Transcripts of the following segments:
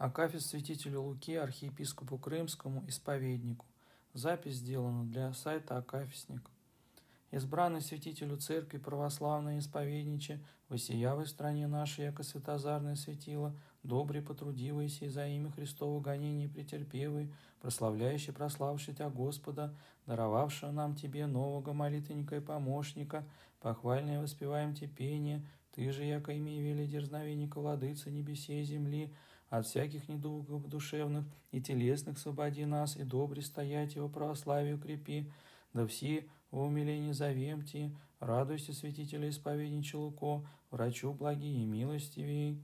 Акафист святителю Луке, архиепископу Крымскому, исповеднику. Запись сделана для сайта Акафистник. Избранный святителю Церкви православной исповедниче, высиявой в стране нашей, яко святозарное светило, добрый потрудивайся за имя Христово гонение претерпевый, прославляющий, прославший Тебя Господа, даровавшего нам Тебе нового молитвенника и помощника, похвальное воспеваем Тебе пение, Ты же, яко имей вели дерзновенника владыца небесе и земли, от всяких недугов душевных и телесных свободи нас, и добре стоять его православию крепи, да все в умилении зовемте, радуйся, святителя исповеднича Луко, врачу благие и милостивей.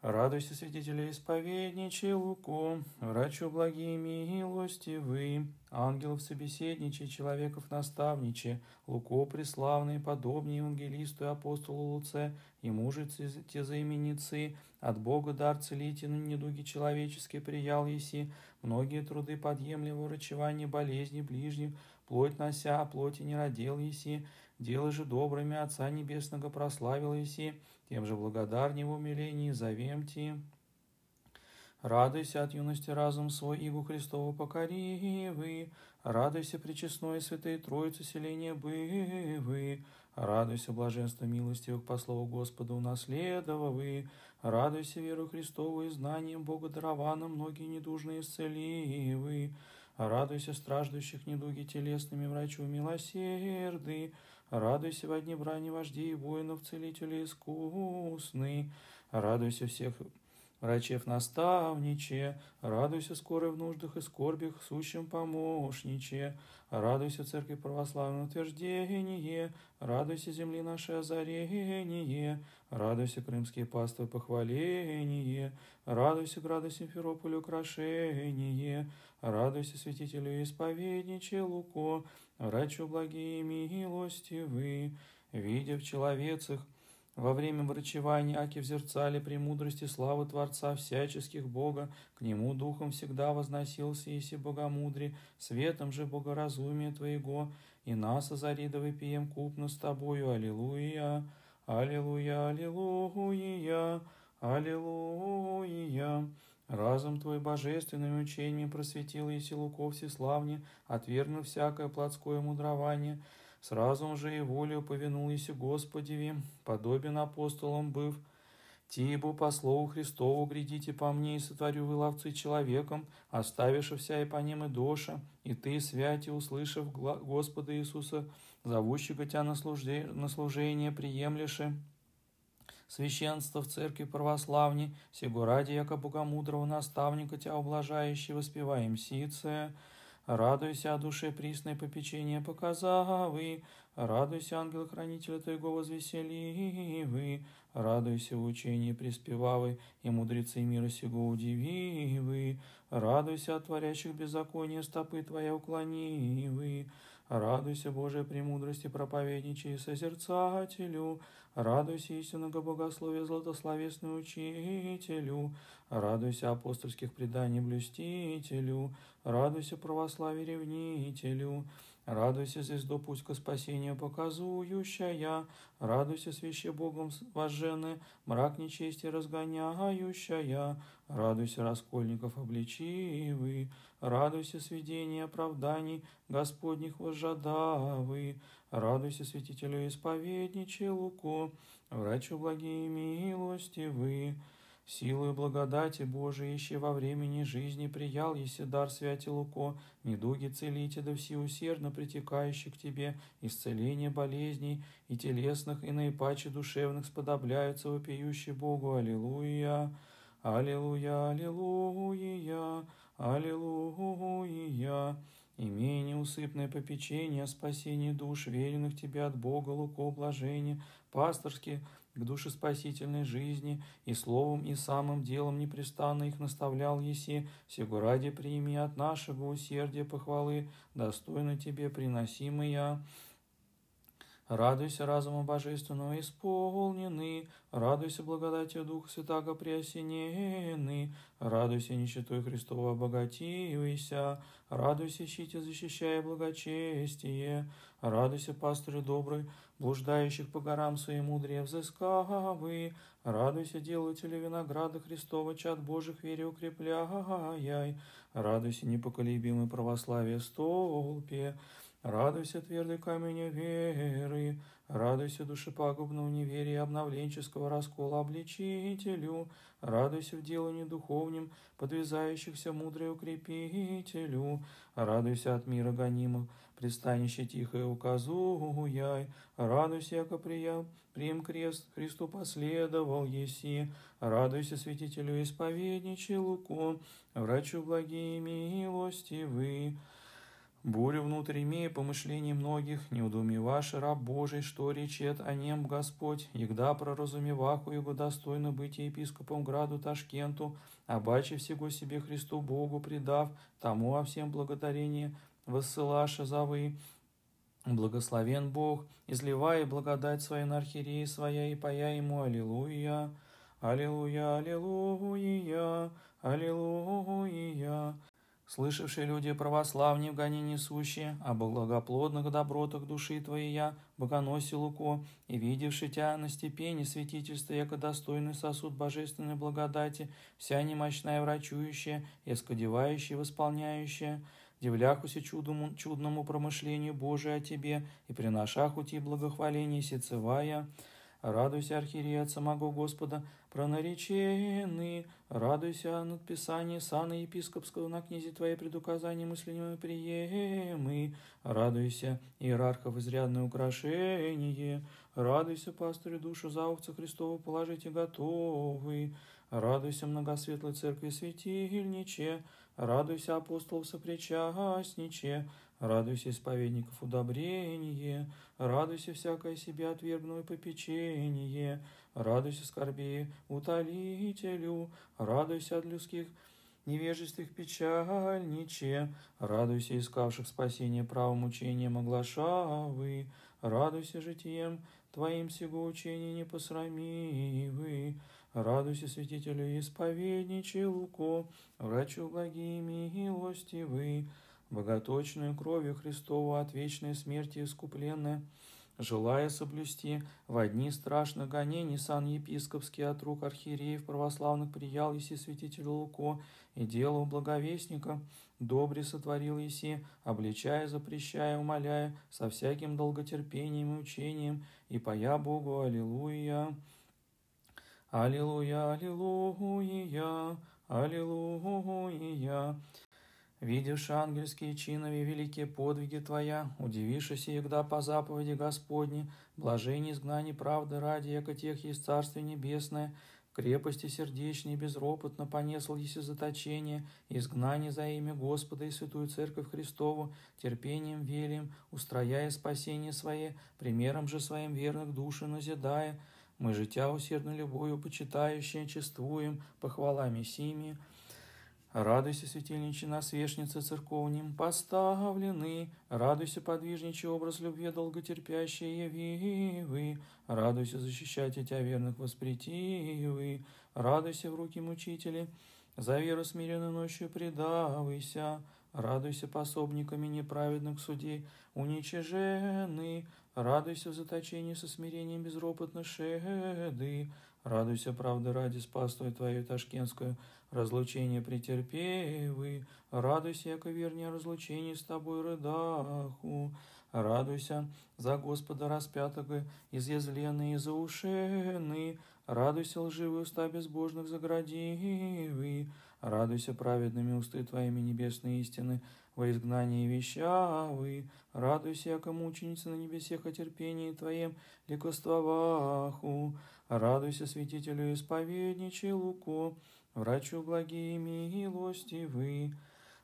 Радуйся, святителя исповедничай Луко, врачу благие милостивы, ангелов собеседничай, человеков наставниче, Луко преславный, подобный евангелисту и апостолу Луце, и мужицы те заименицы, от Бога дар целительный недуги человеческие приял еси, многие труды подъемли врачевание болезней ближних, плоть нося, а плоти не родил еси, дело же добрыми Отца Небесного прославил еси, тем же благодарнее в умилении зовемте. Радуйся от юности разум свой, Игу Христову покоривы, радуйся, причестной святой Троицы, селение бывы, радуйся, блаженство милостивых по слову Господа унаследовавы, радуйся веру Христову и знанием Бога дарованным, многие недужные исцеливы, радуйся, страждущих недуги телесными врачу милосерды, радуйся во дни брани вождей и воинов, целителей искусный, радуйся всех Врачев наставниче, радуйся скорой в нуждах и скорбях, сущим помощниче, радуйся церкви православное утверждение, радуйся земли нашей озарение, радуйся крымские паствы похваление, радуйся града Симферополь украшение, радуйся святителю исповедниче Луко, врачу благие милостивы, видя в человецах во время врачевания, аки в зерцале премудрости славы Творца всяческих Бога, к Нему Духом всегда возносился Иси Богомудре, светом же богоразумия Твоего, и нас озари да выпием купно с Тобою. Аллилуйя, Аллилуйя, Аллилуйя, Аллилуйя. Разум Твой божественными учениями просветил Иси Луков всеславне, отвергнув всякое плотское мудрование, Сразу же и волею повинулись Господеви, подобен апостолам быв. Тибу по слову Христову грядите по мне и сотворю вы ловцы человеком, оставишь вся и по ним и доша, и ты, святи, услышав Господа Иисуса, зовущего тебя на, служение, на служение, приемлеши священство в церкви православни, сего ради, яко богомудрого наставника тебя ублажающего, воспеваем сице, Радуйся, душе присной попечение показавы, радуйся, ангел-хранителя Твоего возвеселивы, радуйся в учении приспевавы, и мудрецы мира сего удививы, радуйся от творящих беззаконие стопы Твоя уклонивы, радуйся, Божия премудрости проповедничай созерцателю, радуйся истинного богословия златословесный учителю, радуйся апостольских преданий блюстителю, радуйся православию славе ревнителю. Радуйся, звездо пусть ко спасению показующая, радуйся, свяще Богом вожжены, мрак нечести разгоняющая, радуйся, раскольников обличивы, радуйся, сведения оправданий Господних вожжадавы, радуйся, святителю исповедниче Луко, врачу благие милостивы, Силою благодати Божией еще во времени жизни приял еси дар святи Луко, недуги целите, да все усердно притекающие к тебе, исцеление болезней и телесных, и наипаче душевных сподобляются вопиющий Богу. Аллилуйя! Аллилуйя! Аллилуйя! Аллилуйя! Имей неусыпное попечение о спасении душ, веренных тебе от Бога, луко, блажения, пасторски, к душеспасительной жизни, и словом, и самым делом непрестанно их наставлял Еси, сего ради прими от нашего усердия похвалы, достойно тебе приносимые. Радуйся разуму божественного исполнены, радуйся благодатью Духа Святаго приосенены, радуйся нищетой Христова обогативайся, радуйся щите защищая благочестие, радуйся пастырю добрый, блуждающих по горам мудрее взыскавы, радуйся делателю винограда Христова, чад Божих вере укрепляй, радуйся непоколебимый православие столпе, Радуйся, твердый камень веры, радуйся, душепагубного неверия обновленческого раскола обличителю, радуйся в делании духовнем, подвязающихся мудрой укрепителю, радуйся от мира гонимых, пристанище тихое указуяй, радуйся, яко приям, прием крест, Христу последовал еси, радуйся, святителю исповедничий Луку, врачу благие милостивы, Бурю внутрь имея помышлений многих, неудумеваши раб Божий, что речет о нем Господь, егда проразумеваху его достойно быть епископом граду Ташкенту, обаче всего себе Христу Богу предав, тому о всем благодарение воссылаша за вы. Благословен Бог, изливая благодать своей на архиереи своя и пая ему Аллилуйя, Аллилуйя, Аллилуйя, Аллилуйя. Слышавшие люди православнее в гоне несущие, о благоплодных добротах души твоей я, богоносе Луко, и видевший тебя на степени святительства, яко достойный сосуд божественной благодати, вся немощная врачующая, и скодевающая, восполняющая, дивляхуся чудному, чудному промышлению Божию о тебе, и приношаху тебе благохваление сецевая, Радуйся, архиерей от самого Господа, пронареченный, радуйся над Писанием сана епископского на книзе Твоей предуказания мысленными приемы, радуйся, иерархов изрядное украшение, радуйся, пастырю душу за овца Христову положите готовый, радуйся, многосветлой церкви светильниче, радуйся, апостолов сопричастниче, Радуйся, исповедников, удобрение, радуйся, всякое себе отвергнув попечение, радуйся, скорби, утолителю, радуйся от людских невежественных печальниче, радуйся, искавших спасения правом учением оглашавы, радуйся житием Твоим сего учения не посрамивы, радуйся, святителю исповедниче Луко, врачу благие милостивы, боготочную кровью Христову от вечной смерти искупленная, желая соблюсти в одни страшных гонений сан епископский от рук архиереев православных приял еси святитель Луко и делал благовестника, добре сотворил еси, обличая, запрещая, умоляя, со всяким долготерпением и учением, и поя Богу Аллилуйя. Аллилуйя, Аллилуйя, Аллилуйя. Видишь ангельские чинови великие подвиги Твоя, удивишься егда по заповеди Господни, блажение изгнание правды ради, яко тех есть Царствие Небесное, крепости сердечной безропотно понесл еси заточение, изгнание за имя Господа и Святую Церковь Христову, терпением велием, устрояя спасение свое, примером же своим верных души назидая, мы же Тя усердно любовью почитающие, чествуем, похвалами сими, Радуйся, светильниче насвешницы церковним поставлены, Радуйся, подвижничий образ любви долготерпящие явивы, Радуйся, защищайте тебя верных воспретивы, Радуйся в руки мучители, за веру смиренно ночью предавайся, Радуйся пособниками неправедных судей, уничижены, Радуйся в заточении со смирением безропотно шеды, Радуйся, правда, ради спастой Твою ташкентскую, разлучение претерпевы, радуйся, яко вернее разлучение с Тобой рыдаху, радуйся за Господа распятого, изъязленный и заушенный, радуйся, лживые уста безбожных заградивы, радуйся праведными усты Твоими небесные истины, во изгнании вещавы, радуйся, яко мученица на небесех о терпении Твоем, ликоствоваху, радуйся, святителю исповедничий Луко, врачу благие милостивы,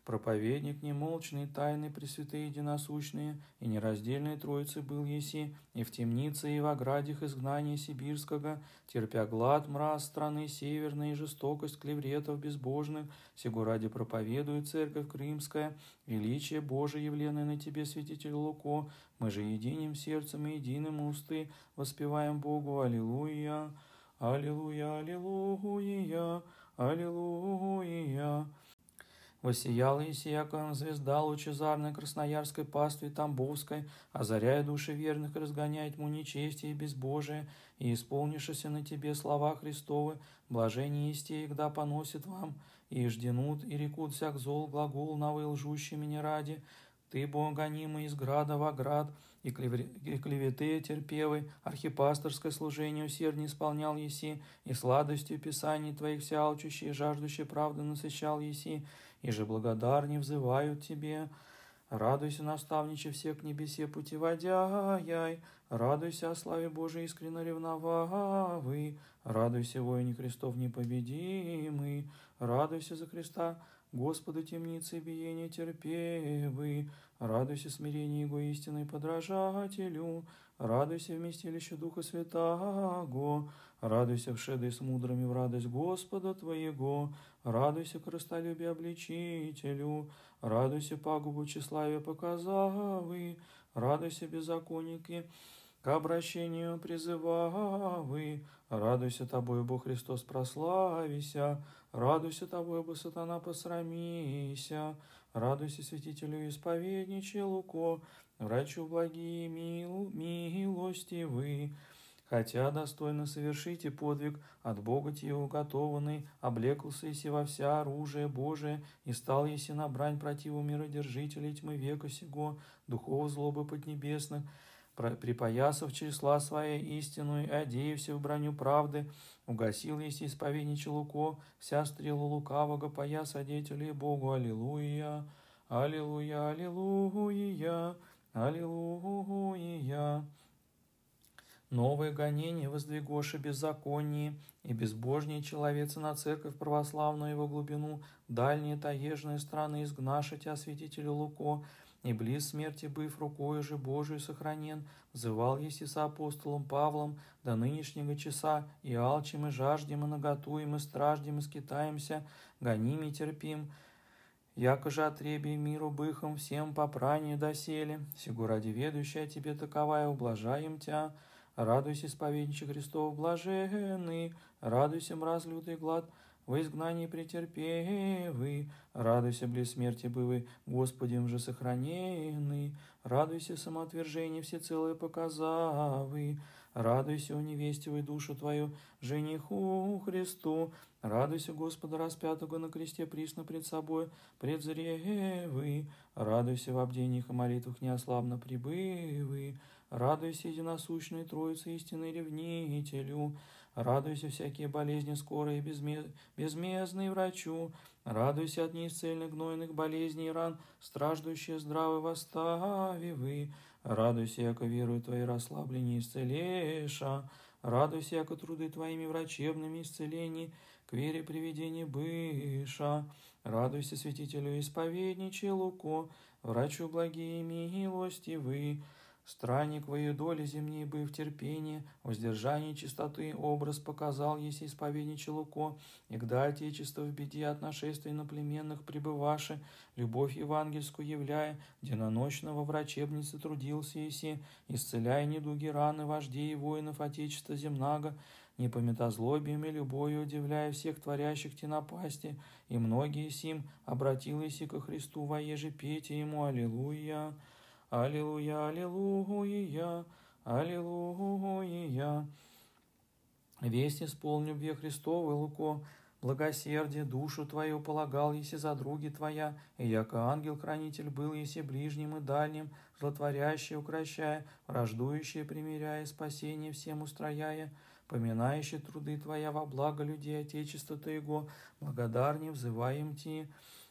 проповедник немолчный, тайны пресвятые единосущные, и нераздельной Троицы был еси, и в темнице, и в оградях изгнания сибирского, терпя глад, мраз страны северной, и жестокость клевретов безбожных, сего ради проповедует церковь крымская, величие Божие явленное на тебе, святитель Луко, мы же единым сердцем и единым усты воспеваем Богу, Аллилуйя, Аллилуйя, Аллилуйя, Аллилуйя. Воссияла и сияком звезда лучезарной Красноярской пастве Тамбовской, озаряя души верных, разгоняет тьму нечестие и безбожие, и исполнившися на тебе слова Христовы, блажение истей, когда поносит вам, и жденут, и рекут всяк зол глагол навы лжущий меня ради, ты, богонимый из града в оград, и клеветы терпевы, архипасторское служение усердно исполнял еси, и сладостью писаний твоих вся алчущий и жаждущий правды насыщал еси, и же благодарни взывают тебе. Радуйся, наставниче, все к небесе путеводяй, радуйся о славе Божией искренно ревновавый, радуйся, воине Христов непобедимый, радуйся за Христа, Господа темницы биения терпевы, радуйся смирению Его истинной подражателю, радуйся вместилище Духа Святаго, радуйся вшедой с мудрыми в радость Господа Твоего, радуйся крыстолюбие обличителю, радуйся пагубу тщеславия показавы, радуйся беззаконники, к обращению призывавы, радуйся Тобою, Бог Христос, прославися, Радуйся тобой, бы сатана, посрамися, радуйся святителю исповедниче Луко, врачу благие мил, милостивы. Хотя достойно совершите подвиг, от Бога тебе уготованный, облекался еси во вся оружие Божие, и стал еси на брань противу миродержителей тьмы века сего, духов злобы поднебесных, припоясав числа своей истину и одеявся в броню правды, угасил есть исповедничий луко, вся стрела лукавого пояс одетелей Богу. Аллилуйя, Аллилуйя, Аллилуйя, Аллилуйя. Новое гонение воздвигоши беззаконие и безбожнее человеца на церковь православную его глубину, дальние таежные страны изгнашить осветителю Луко, и близ смерти быв рукою же Божию сохранен, взывал еси с апостолом Павлом до нынешнего часа, и алчим, и жаждем, и наготуем, и страждем, и скитаемся, гоним и терпим, яко же отребий миру быхом всем попранию доселе, сего ради ведущая тебе таковая, ублажаем тя, радуйся, исповедниче Христов блаженный, радуйся, мраз лютый глад, во изгнании претерпевы, радуйся, близ смерти бывы, Господем же сохраненный, радуйся, самоотвержение всецелое показавы, радуйся, у невестивой душу твою, жениху Христу, радуйся, Господа распятого на кресте присно пред собой, предзревы, радуйся в обдениях и молитвах неослабно прибывы, радуйся, единосущной Троице истинной ревнителю, Радуйся всякие болезни скорые, безмездные врачу. Радуйся от неисцельных гнойных болезней и ран, страждущие здравы восстави вы. Радуйся, яко верую твои расслабление исцелеша. Радуйся, яко труды твоими врачебными исцелений, к вере приведения быша. Радуйся, святителю исповедниче Луко, врачу благие милости вы. Странник в ее доле земней бы в терпении, воздержании чистоты образ показал, если исповедниче Луко, и когда Отечество в беде от нашествий наплеменных пребываше, любовь евангельскую являя, деноночного врачебницы трудился еси, исцеляя недуги раны вождей и воинов Отечества земнаго, не помета злобием и любовью удивляя всех творящих те напасти, и многие сим обратились и ко Христу воеже пейте ему Аллилуйя. Аллилуйя, аллилуйя, аллилуйя. Весть исполню бе Христовы, Луко, благосердие душу твою полагал, если за други твоя, и яко ангел-хранитель был, если ближним и дальним, злотворящий, укращая, враждующий, примиряя, спасение всем устрояя, поминающий труды твоя во благо людей Отечества Твоего, благодарнее взываем Ти,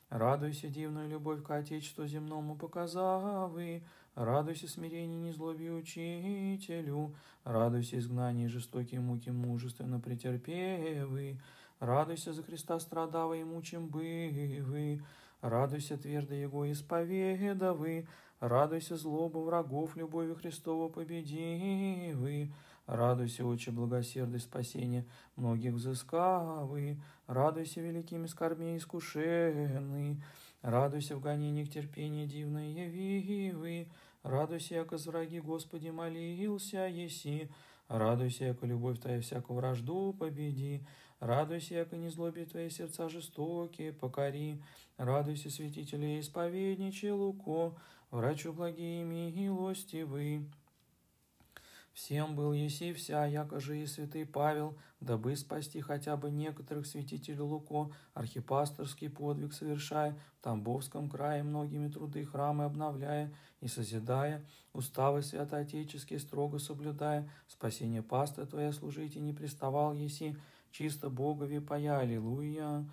Радуйся, дивную любовь к Отечеству земному показавы, радуйся смирению незлобию учителю, радуйся изгнании жестокие муки мужественно претерпевы, радуйся за Христа страдавы и мучим бывы, радуйся твердо Его исповедовы, радуйся злобу врагов, любовью Христова победи вы, радуйся, Отче благосердый спасения многих взыскавы, радуйся великими скорбей искушенный, радуйся в гонениях терпения дивное явивы, радуйся, яко враги Господи молился еси, радуйся, яко любовь Твоя всякую вражду победи, Радуйся, яко не злобе твои сердца жестокие, покори. Радуйся, святители исповедниче Луко, врачу благие милостивы. Всем был еси вся, яко же и святый Павел, дабы спасти хотя бы некоторых святителей Луко, архипасторский подвиг совершая, в Тамбовском крае многими труды храмы обновляя и созидая, уставы святоотеческие строго соблюдая, спасение паста твоя служить и не приставал еси, чисто Богови пая, аллилуйя,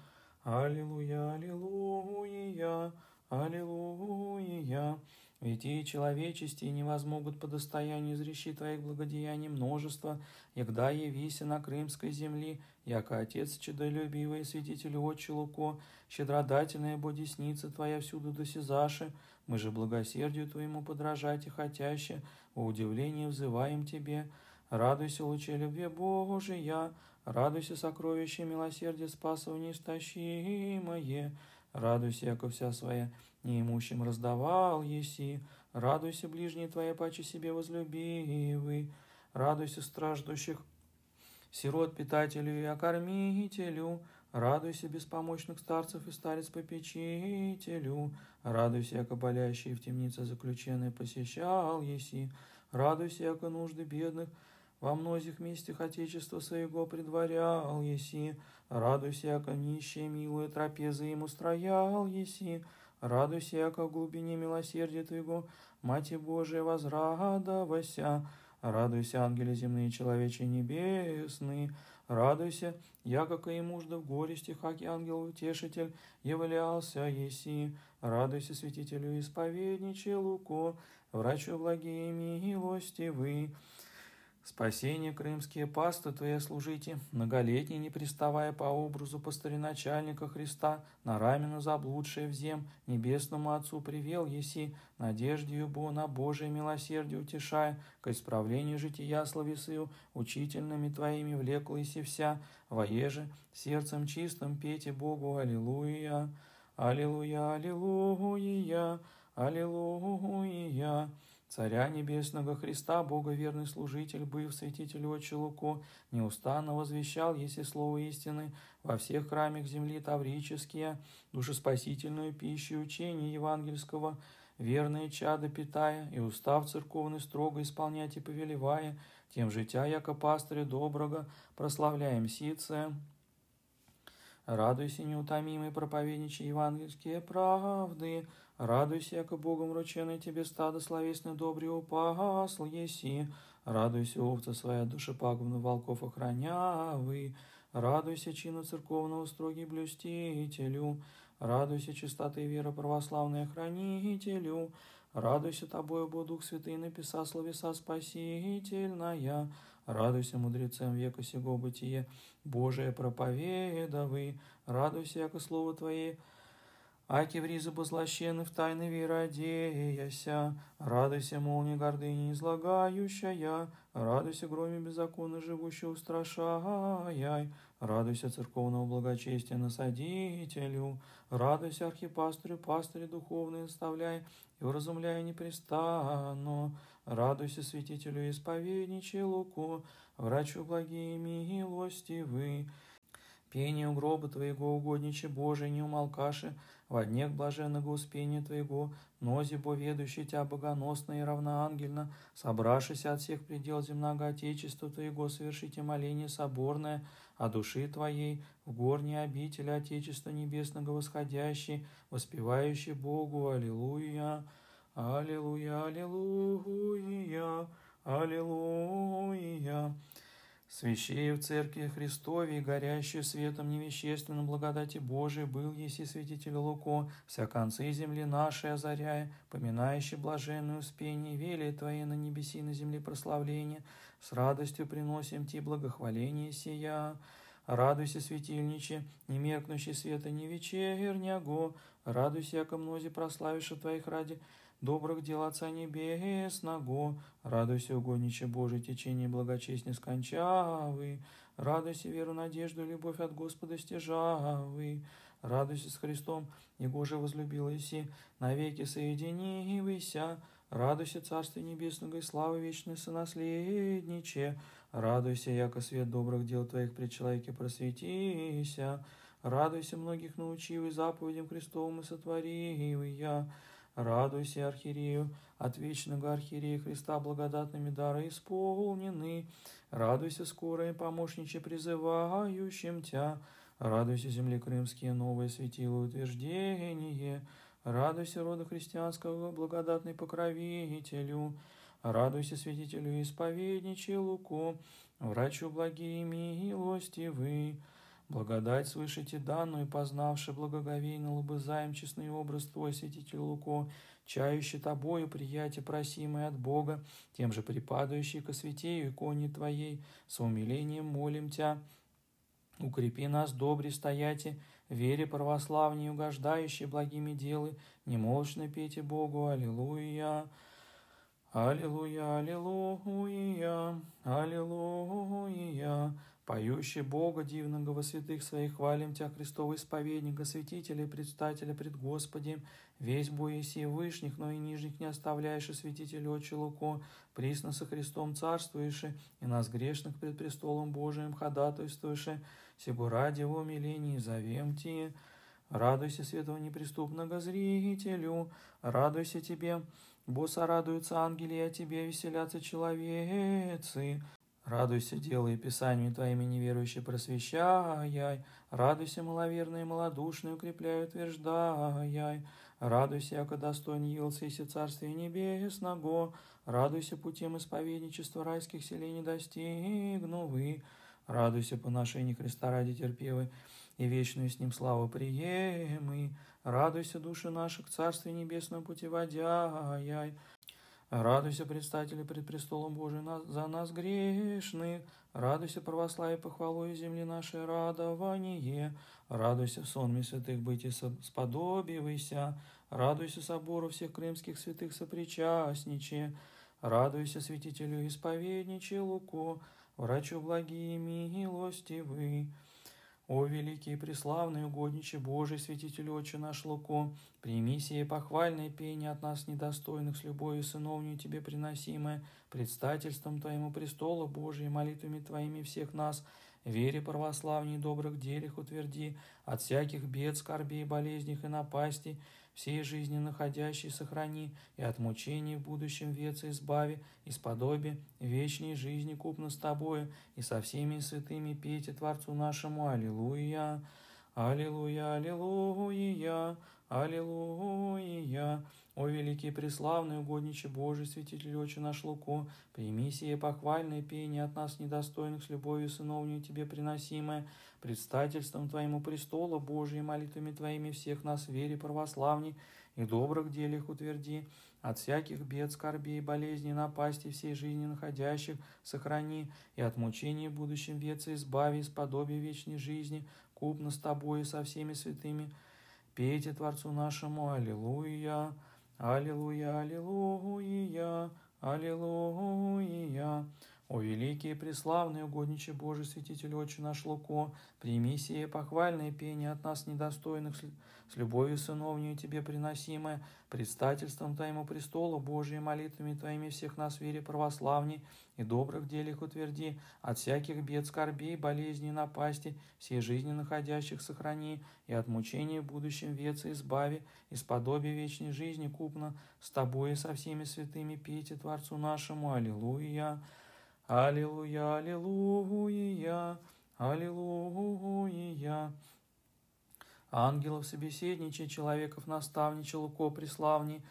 аллилуйя, аллилуйя, аллилуйя. Ведь и человечести не возмогут по достоянию изреши Твоих благодеяний множество, егда явися на крымской земли, яко Отец чедолюбивый, святитель Отче Луко, щедродательная бодесница Твоя всюду досязаши, мы же благосердию Твоему подражать и хотяще, во удивление взываем Тебе, радуйся, луче любви Божия, Радуйся, сокровище милосердия спасов неистощимое, радуйся, яко вся своя неимущим раздавал еси, радуйся, ближние твои паче себе возлюбивый, радуйся, страждущих сирот питателю и окормителю, радуйся, беспомощных старцев и старец попечителю, радуйся, яко болящий в темнице заключенный посещал еси, радуйся, яко нужды бедных во многих местах Отечества своего предварял еси, радуйся, яко нищие милые трапезы ему строял еси, радуйся, яко глубине милосердия Твоего, Мати Божия, возрадовася, радуйся, ангели земные, человечи небесные, радуйся, яко и мужда в горести, хаки ангел утешитель, являлся еси, радуйся, святителю исповедниче Луко, врачу благие милостивый, Спасение крымские пасты Твоя служите, многолетний не приставая по образу постареначальника Христа, на рамену заблудшее в зем, небесному Отцу привел еси, надежде юбо на Божие милосердие утешая, к исправлению жития словесию, учительными Твоими влекла еси вся, воеже, сердцем чистым пейте Богу, Аллилуйя, Аллилуйя, Аллилуйя, Аллилуйя. Царя Небесного Христа, Бога верный служитель, быв святитель Отче Луко, неустанно возвещал, если слово истины, во всех храмах земли таврические, душеспасительную пищу и учение евангельского, верные чада питая, и устав церковный строго исполнять и повелевая, тем житя, яко пастыря доброго, прославляем сице, Радуйся, неутомимый проповедничий евангельские правды, Радуйся, яко Богом рученный тебе стадо словесный добрый упасл еси. Радуйся, овца своя душепагубно волков охранявы. Радуйся, чину церковного строгий блюстителю. Радуйся, чистоты вера православная хранителю. Радуйся тобою, Бо Дух Святый, написа словеса спасительная. Радуйся, мудрецам века сего бытие Божие проповедовы. Радуйся, яко слово Твое Аки в ризы позлощены в тайны веры одеяся, радуйся, молнии гордыни излагающая, радуйся, громе беззаконно живущего устрашаяй, радуйся, церковного благочестия насадителю, радуйся, архипастырю, пастырю духовный наставляй и вразумляй непрестанно, радуйся, святителю исповедниче Луку, врачу благие милостивы, пение у гроба Твоего, угодниче Божий, не умолкаши, во днях блаженного успения Твоего, нози бо ведущий Тя богоносно и равноангельно, собравшись от всех предел земного Отечества Твоего, совершите моление соборное о души Твоей, в горней обители Отечества Небесного восходящий, воспевающий Богу, Аллилуйя, Аллилуйя, Аллилуйя, Аллилуйя. Свящей в Церкви Христове, горящий светом невещественным благодати Божией, был еси святитель Луко, вся концы земли нашей озаряя, поминающий блаженное успение, вели Твои на небеси на земле прославление, с радостью приносим Ти благохваление сия. Радуйся, светильниче, не меркнущий света не вечерняго, радуйся, яко мнози прославишь Твоих ради добрых дел Отца Небесного. Радуйся, угодниче Божий, течение благочестия скончавы. Радуйся, веру, надежду, любовь от Господа стяжавы. Радуйся с Христом, Его же возлюбил Иси, навеки соединивайся. Радуйся, Царствие Небесного и славы вечной сонаследниче. Радуйся, яко свет добрых дел Твоих пред человеке просветися. Радуйся, многих научивый заповедям Христовым и сотворивый я. Радуйся, архиерею, от вечного архиерея Христа благодатными дары исполнены. Радуйся, скорое помощниче призывающим Тя. Радуйся, земли крымские, новое светило утверждение. Радуйся, рода христианского, благодатный покровителю. Радуйся, святителю исповедниче Луку, врачу благие милостивы. Благодать свыше данную, познавши благоговейно лобызаем честный образ Твой, святитель Луко, чающий Тобою приятие просимое от Бога, тем же припадающий ко святею иконе Твоей, с умилением молим Тя, укрепи нас, добре стояти, вере православней, угождающей благими делы, немолчно пейте Богу, Аллилуйя. Аллилуйя, аллилуйя, аллилуйя. Поющий Бога дивного во святых своих хвалим Тя, Христова исповедника, святителя и предстателя пред Господем, весь бой еси вышних, но и нижних не оставляешь, и святитель Отче Луко, присно со Христом царствуешь, и нас грешных пред престолом Божиим ходатайствуешь, сего ради его умилении зовем Ти. Радуйся, святого неприступного зрителю, радуйся тебе, Боса радуются ангели, а тебе веселятся человецы. Радуйся, делай Писаниями Твоими неверующие просвещай. Радуйся, маловерные малодушные, укрепляй, утверждай. Радуйся, яко достоин явился и Царствие Небесного. Радуйся путем исповедничества райских селений достигну вы. Радуйся поношению Христа ради терпевой и вечную с Ним славу приемы. Радуйся, души наших, Царствие Небесного путеводяй. Радуйся, предстатели пред престолом Божиим за нас грешных. Радуйся, православие, похвалу и земли нашей радование. Радуйся, в сонме святых быть и сподобивайся. Радуйся, собору всех крымских святых сопричастниче. Радуйся, святителю исповедниче Луко, врачу благие милостивы. О великий и преславный угодниче Божий, святитель Отче наш Луко, прими сие похвальное пение от нас недостойных с любовью сыновню Тебе приносимое, предстательством Твоему престолу Божий, молитвами Твоими всех нас, вере православней добрых делях утверди, от всяких бед, скорбей, болезней и напастей, всей жизни находящей сохрани, и от мучений в будущем веца избави, из подобия вечной жизни купно с Тобою, и со всеми святыми пейте Творцу нашему. Аллилуйя, Аллилуйя, Аллилуйя, Аллилуйя. О великий преславный угодниче Божий, святитель Отче наш Луко, прими сие похвальное пение от нас недостойных с любовью сыновней Тебе приносимое, предстательством Твоему престола Божий, молитвами Твоими всех нас вере православней и добрых делях утверди, от всяких бед, скорбей, болезней, напасти всей жизни находящих сохрани, и от мучений в будущем веце избави, из подобия вечной жизни, купно с Тобою со всеми святыми. Пейте Творцу нашему, Аллилуйя! Аллилуйя, аллилуйя, аллилуйя. О великий и преславный угодниче Божий, святитель Отче наш Луко, прими сие похвальное пение от нас недостойных, с любовью сыновней Тебе приносимое, предстательством Твоему престолу Божией молитвами Твоими всех нас вере православней и добрых делях утверди, от всяких бед, скорбей, болезней, напасти, всей жизни находящих сохрани, и от мучения в будущем веца избави, из подобия вечной жизни купно, с Тобой и со всеми святыми пейте Творцу нашему. Аллилуйя! Аллилуйя, аллилуйя, аллилуйя. Ангелов собеседничай, человеков наставничай, луко преславней,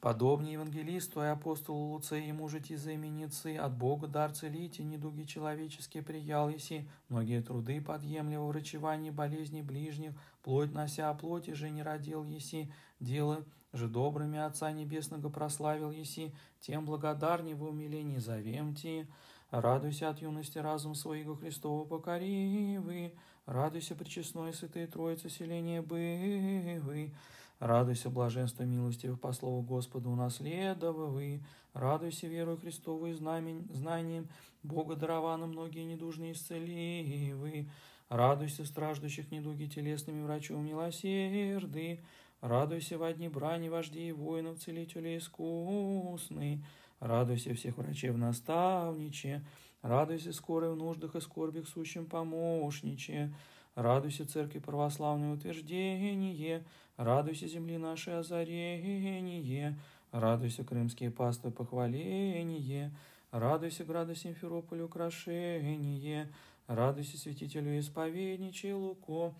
Подобнее евангелисту и апостолу Луце ему жити за именицы, от Бога дар целите, недуги человеческие приял еси, многие труды подъемли во врачевании болезней ближних, плоть нося, плоти же не родил еси, дело же добрыми Отца Небесного прославил еси, тем благодарней в умилении зовем ти. Радуйся от юности разум своего Христова покоривы, Радуйся, причестной святой Троицы, селение бывы, Радуйся, блаженство милости по слову Господа унаследовавы, Радуйся, верою Христову и знамень, знанием Бога даровано многие недужные исцеливы, Радуйся, страждущих недуги телесными врачом милосерды, Радуйся во дни брани вождей воинов, целителей искусный, Радуйся всех врачев наставниче, Радуйся скорой в нуждах и скорбях сущим помощниче, Радуйся, церкви православное утверждение, Радуйся, земли нашей озарение, Радуйся, крымские паствы похваление, Радуйся, града Симферополь украшение, Радуйся, святителю исповедничей Луко,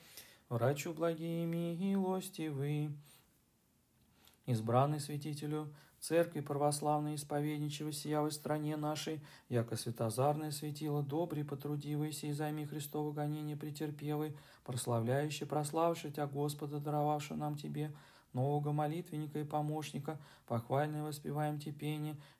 Врачу благие милостивый, избранный святителю Церкви православной исповедничего в стране нашей, яко святозарное светило, добрый, потрудивайся и займи Христово гонение претерпевый, прославляющий, прославший Тя Господа, даровавший нам Тебе, нового молитвенника и помощника, похвальное воспеваем Те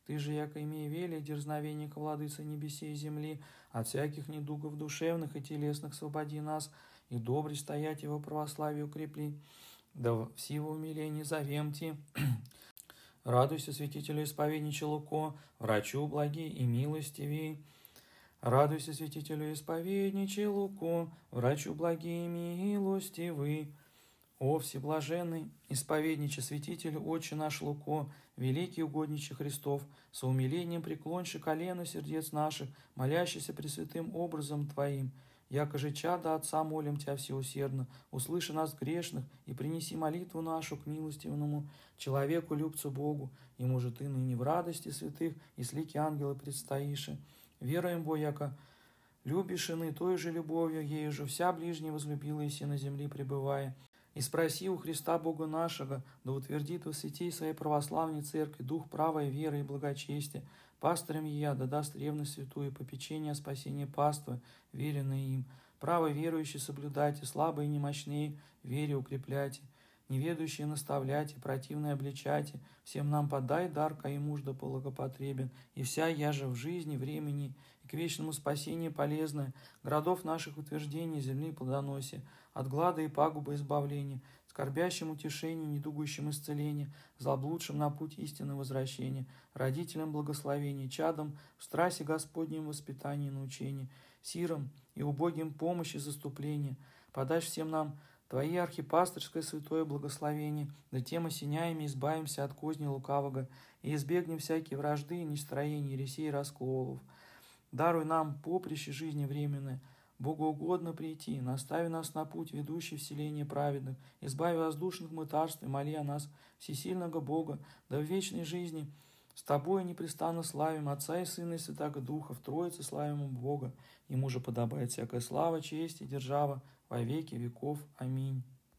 Ты же, яко имея велие дерзновенника, владыца небесей и земли, от всяких недугов душевных и телесных свободи нас, и добрый стоять его православие укрепли. Да в силу умиления зовем Ти, Радуйся, святителю исповеднича Луко, врачу благий и милостивей. Радуйся, святителю исповеднича Луко, врачу благий и милостивый. О, всеблаженный, исповедниче святитель, отче наш Луко, великий угодничий Христов, со умилением преклонши колено сердец наших, молящийся пресвятым образом Твоим, Яко же чада Отца молим Тебя всеусердно, услыши нас грешных и принеси молитву нашу к милостивному человеку, любцу Богу, ему же Ты ныне в радости святых и с лики ангелы предстоишь. Веруем, Бо, яко любишь ины той же любовью, ею же вся ближняя возлюбила и на земле пребывая. И спроси у Христа Бога нашего, да утвердит во святей своей православной церкви дух правой веры и благочестия, Пастырем я да даст ревность святую, попечение о спасении паствы, веренное им. Право верующие соблюдайте, слабые и немощные, вере укрепляйте. Неведущие наставляйте, противные обличайте. Всем нам подай дар, каи мужда благопотребен. И вся я же в жизни, времени и к вечному спасению полезная, городов наших утверждений, земли плодоносия, от глада и пагубы избавления, скорбящим утешение, недугующим исцеление, заблудшим на путь истины возвращения, родителям благословения, чадом в страсти Господнем воспитании и научении, сиром и убогим помощи заступления, подашь всем нам Твои архипастырское святое благословение, да тем осеняями избавимся от козни лукавого и избегнем всякие вражды, нестроений, ересей и расколов. Даруй нам поприще жизни временное, Богоугодно прийти, настави нас на путь, ведущий в селение праведных, избави воздушных мытарств и моли о нас, всесильного Бога, да в вечной жизни с Тобой непрестанно славим Отца и Сына и Святаго Духа, в Троице славим Бога. Ему же подобает всякая слава, честь и держава во веки веков. Аминь.